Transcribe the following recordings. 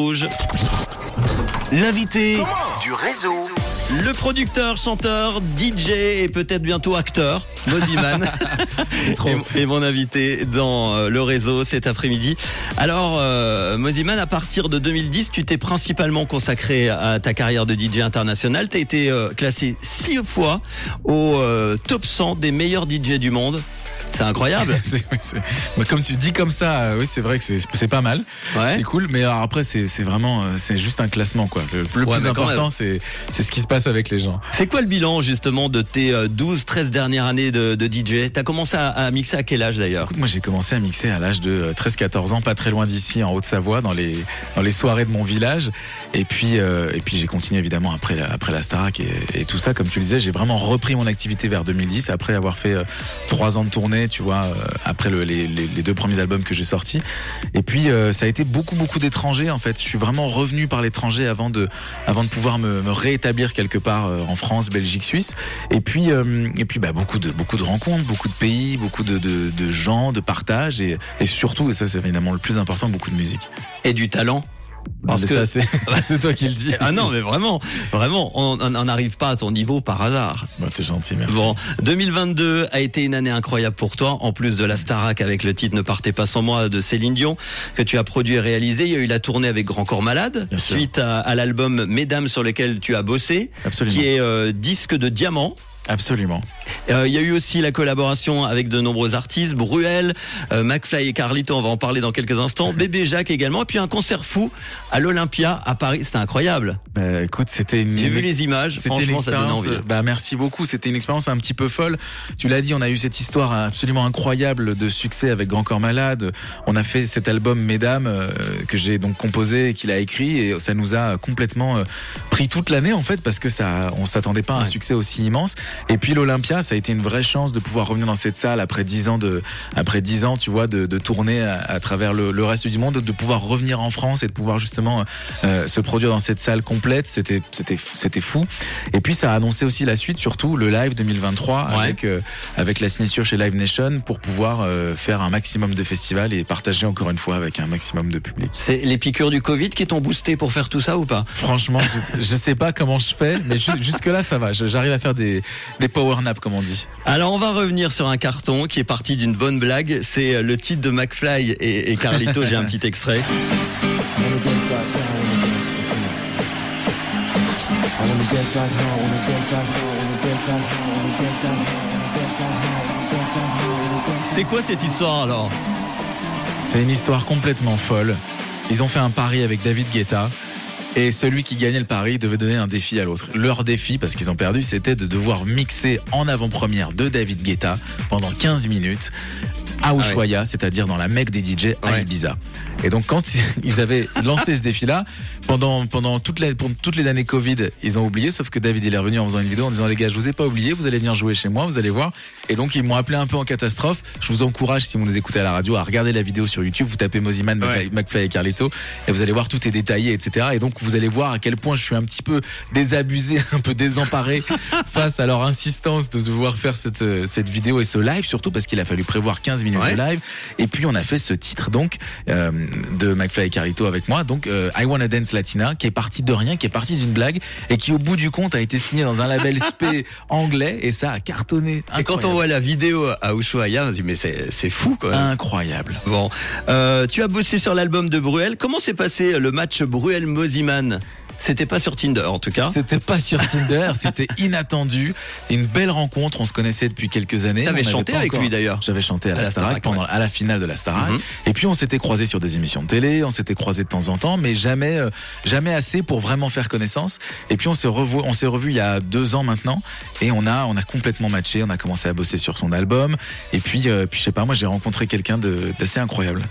Rouge. L'invité du réseau. le producteur, chanteur, DJ et peut-être bientôt acteur, Moziman, et, et mon invité dans euh, le réseau cet après-midi. Alors, euh, Moziman, à partir de 2010, tu t'es principalement consacré à ta carrière de DJ international. Tu as été euh, classé six fois au euh, top 100 des meilleurs DJ du monde. C'est incroyable. C'est- oui, c'est- bah, comme tu dis comme ça, euh, oui, c'est vrai que c'est c'est pas mal. Ouais. C'est cool, mais alors après, c'est vraiment, euh, c'est juste un classement, quoi. Le, le Ouais, plus important, c'est ce qui se passe avec les gens. C'est quoi le bilan justement de tes 12-13 dernières années de, de DJ T'as commencé à, à mixer à quel âge d'ailleurs? Écoute, moi, j'ai commencé à mixer à l'âge de 13-14 ans, pas très loin d'ici, en Haute-Savoie, dans les dans les soirées de mon village. Et puis euh, et puis j'ai continué évidemment après la, après la Starac et, et tout ça. Comme tu le disais, j'ai vraiment repris mon activité vers 2010 après avoir fait euh, trois ans de tournée, tu vois, euh, après le- les, deux premiers albums que j'ai sortis. Et puis euh, ça a été beaucoup beaucoup d'étrangers en fait. Je suis vraiment revenu par l'étranger avant de avant de pouvoir me, réétablir quelque part euh, en France, Belgique, Suisse. Et puis et puis bah beaucoup de beaucoup de rencontres, beaucoup de pays, beaucoup de, de, de gens, de partage et, et surtout et ça c'est évidemment le plus important, beaucoup de musique. Et du talent? Parce Mais que- c'est toi qui le dis. Ah non, mais vraiment, vraiment, on n'arrive pas à ton niveau par hasard. Bah, t'es gentil, merci. Bon, 2022 a été une année incroyable pour toi, en plus de la Starac avec le titre Ne partez pas sans moi de Céline Dion, que tu as produit et réalisé. Il y a eu la tournée avec Grand Corps Malade, Bien sûr. suite à, à l'album Mesdames sur lequel tu as bossé, Absolument. qui est euh, disque de diamant. Absolument. Euh, il y a eu aussi la collaboration avec de nombreux artistes, Bruel, euh, McFly et Carlito, on va en parler dans quelques instants, Bébé Jacques également, et puis un concert fou à l'Olympia à Paris, c'était incroyable. Bah, écoute, c'était une. J'ai vu les images, franchement ça donne envie. Bah merci beaucoup. C'était une expérience un petit peu folle. Tu l'as dit, on a eu cette histoire absolument incroyable de succès avec Grand Corps Malade. On a fait cet album Mesdames euh, que j'ai donc composé et qu'il a écrit et ça nous a complètement euh, pris toute l'année en fait parce que ça, on s'attendait pas à un Ouais. succès aussi immense. Et puis l'Olympia, ça a été une vraie chance de pouvoir revenir dans cette salle après dix ans de, après dix ans, tu vois, de, de tourner à, à travers le, le reste du monde, de pouvoir revenir en France et de pouvoir justement euh, se produire dans cette salle complète. C'était, c'était, c'était fou. Et puis ça a annoncé aussi la suite, surtout le live 2023 Ouais. avec euh, avec la signature chez Live Nation pour pouvoir euh, faire un maximum de festivals et partager encore une fois avec un maximum de public. C'est les piqûres du Covid qui t'ont boosté pour faire tout ça ou pas? Franchement, je, je sais pas comment je fais, mais jusque là ça va. J'arrive à faire des des power naps comme on dit. Alors on va revenir sur un carton qui est parti d'une bonne blague. C'est le titre de McFly et, et Carlito. J'ai un petit extrait. C'est quoi cette histoire alors? C'est une histoire complètement folle. Ils ont fait un pari avec David Guetta. Et celui qui gagnait le pari devait donner un défi à l'autre. Leur défi, parce qu'ils ont perdu, c'était de devoir mixer en avant-première de David Guetta pendant 15 minutes à c'est-à-dire dans la mecque des DJ à Ouais. Ibiza. Et donc quand ils avaient lancé ce défi-là, pendant pendant toutes les pour toutes les années Covid, ils ont oublié. Sauf que David il est revenu en faisant une vidéo en disant les gars, je vous ai pas oublié, vous allez venir jouer chez moi, vous allez voir. Et donc ils m'ont appelé un peu en catastrophe. Je vous encourage si vous nous écoutez à la radio à regarder la vidéo sur YouTube. Vous tapez Moziman, Ouais. McFly, et Carlito et vous allez voir tout est détaillé, etc. Et donc vous allez voir à quel point je suis un petit peu désabusé, un peu désemparé face à leur insistance de devoir faire cette cette vidéo et ce live surtout parce qu'il a fallu prévoir 15 minutes Ouais. de live. Et puis on a fait ce titre donc euh, de McFly et Carlito avec moi, donc euh, I Wanna Dance Latina, qui est parti de rien, qui est parti d'une blague et qui au bout du compte a été signé dans un label spé anglais et ça a cartonné. Et quand on voit la vidéo à Ushuaia, on se dit mais c'est c'est fou quoi. Incroyable. Bon, euh, tu as bossé sur l'album de Bruel. Comment s'est passé le match Bruel-Moziman? C'était pas sur Tinder en tout cas. C'était pas sur Tinder, c'était inattendu, une belle rencontre. On se connaissait depuis quelques années. T'avais chanté avec encore- lui d'ailleurs. J'avais chanté à, À la, la Starac, Starac, pendant ouais. à la finale de la Starac. Mhm. Et puis on s'était croisés sur des émissions de télé, on s'était croisés de temps en temps, mais jamais euh, jamais assez pour vraiment faire connaissance. Et puis on s'est revu on s'est revu il y a deux ans maintenant et on a on a complètement matché. On a commencé à bosser sur son album. Et puis euh, puis je sais pas, moi j'ai rencontré quelqu'un de- d'assez incroyable.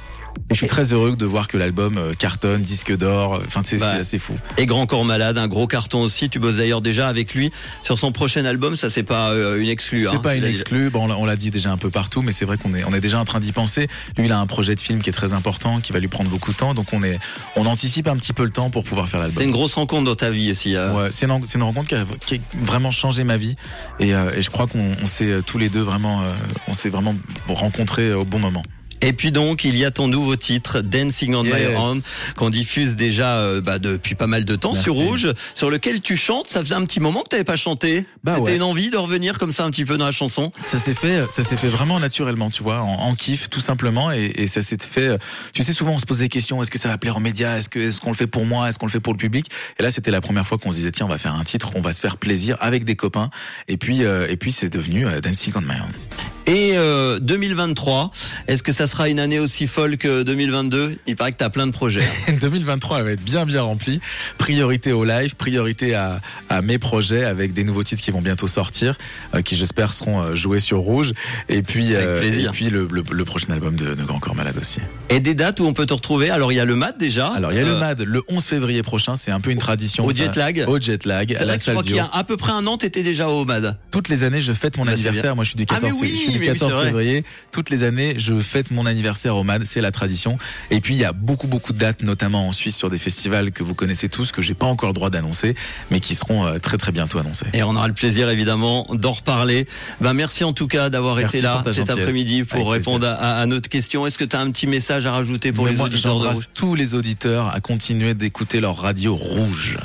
Et je suis très heureux de voir que l'album euh, cartonne, disque d'or. Enfin, c'est Bah, c'est assez fou. Et Grand Corps Malade, un gros carton aussi. Tu bosses d'ailleurs déjà avec lui sur son prochain album. Ça c'est pas euh, une exclue. C'est hein. pas une exclue. Bon, on l'a- dit déjà un peu partout, mais c'est vrai qu'on est, on est déjà en train d'y penser. Lui, il a un projet de film qui est très important, qui va lui prendre beaucoup de temps. Donc, on est, on anticipe un petit peu le temps pour pouvoir faire C'est l'album. une grosse rencontre dans ta vie aussi. euh. Ouais, c'est une, c'est une rencontre qui a, qui a vraiment changé ma vie. Et, euh, et je crois qu'on on s'est euh, tous les deux vraiment, euh, on s'est vraiment rencontrés au bon moment. Et puis donc, il y a ton nouveau titre, Dancing on My Own, qu'on diffuse déjà euh, bah, depuis pas mal de temps sur Rouge, sur lequel tu chantes. Ça faisait un petit moment que tu n'avais pas chanté. Bah C'était une envie de revenir comme ça un petit peu dans la chanson. Ça s'est fait, ça s'est fait vraiment naturellement, tu vois, en, kiff tout simplement, et, et ça s'est fait. Tu sais, souvent on se pose des questions. Est-ce que ça va plaire aux médias? Est-ce que est-ce qu'on le fait pour moi? Est-ce qu'on le fait pour le public? Et là, c'était la première fois qu'on se disait tiens, on va faire un titre, on va se faire plaisir avec des copains. Et puis, euh, et puis c'est devenu euh, Dancing on My Own. Et 2023, euh, est-ce que ça sera une année aussi folle que 2022 Il paraît que tu as plein de projets. 2023 elle va être bien bien remplie. Priorité au live, priorité à, à, mes projets avec des nouveaux titres qui vont bientôt sortir, euh, qui j'espère seront euh, joués sur Rouge. Et puis, et puis le, le, prochain album de, de, Grand Corps Malade aussi. Et des dates où on peut te retrouver? Alors il y a le MAD déjà. Alors il y a le MAD le 11 février prochain. C'est un peu une tradition. Au jet lag. Au jet lag. À la je crois qu'il y a à peu près un an, t'étais déjà au MAD. Toutes les années, je fête mon bah, anniversaire. Moi, je suis du 14, ah, oui, 14 février. Toutes les années, je fête mon anniversaire au MAD, c'est la tradition. Et puis il y a beaucoup beaucoup de dates, notamment en Suisse sur des festivals que vous connaissez tous, que j'ai pas encore le droit d'annoncer, mais qui seront euh, très très bientôt annoncés. Et on aura le plaisir évidemment d'en reparler. Ben merci en tout cas d'avoir été là cet après-midi pour répondre à, notre question. Est-ce que tu as un petit message à rajouter pour les auditeurs de tous les auditeurs à continuer d'écouter leur radio rouge.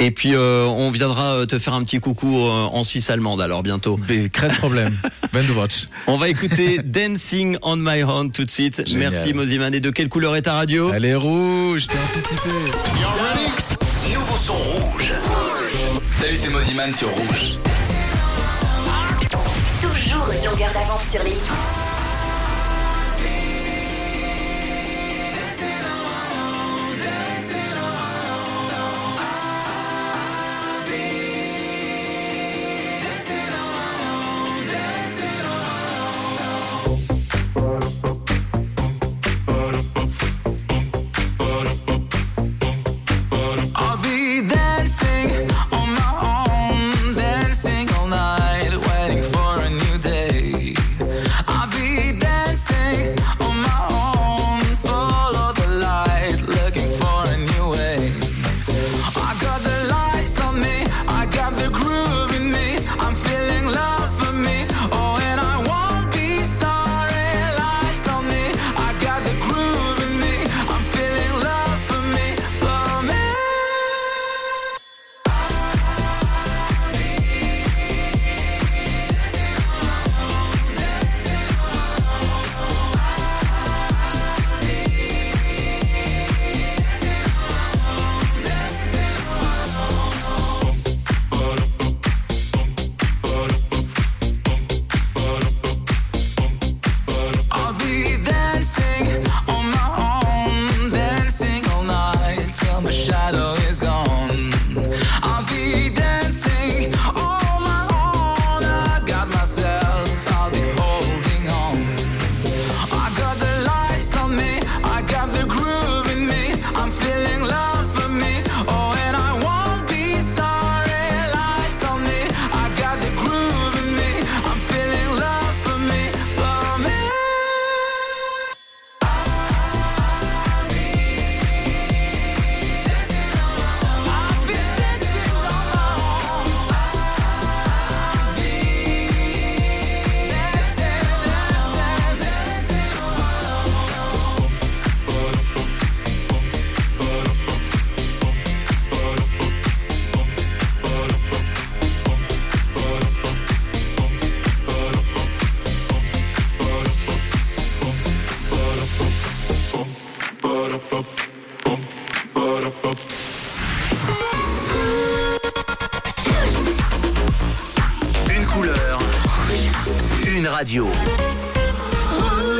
Et puis euh, on viendra euh, te faire un petit coucou euh, en Suisse allemande alors bientôt. Crèse problème. watch. On va écouter Dancing on My Own tout de suite. Merci Moziman. Et de quelle couleur est ta radio Elle est rouge, t'es anticipé. Nouveau son rouge. Salut, c'est Moziman sur rouge. Toujours une longueur d'avance sur les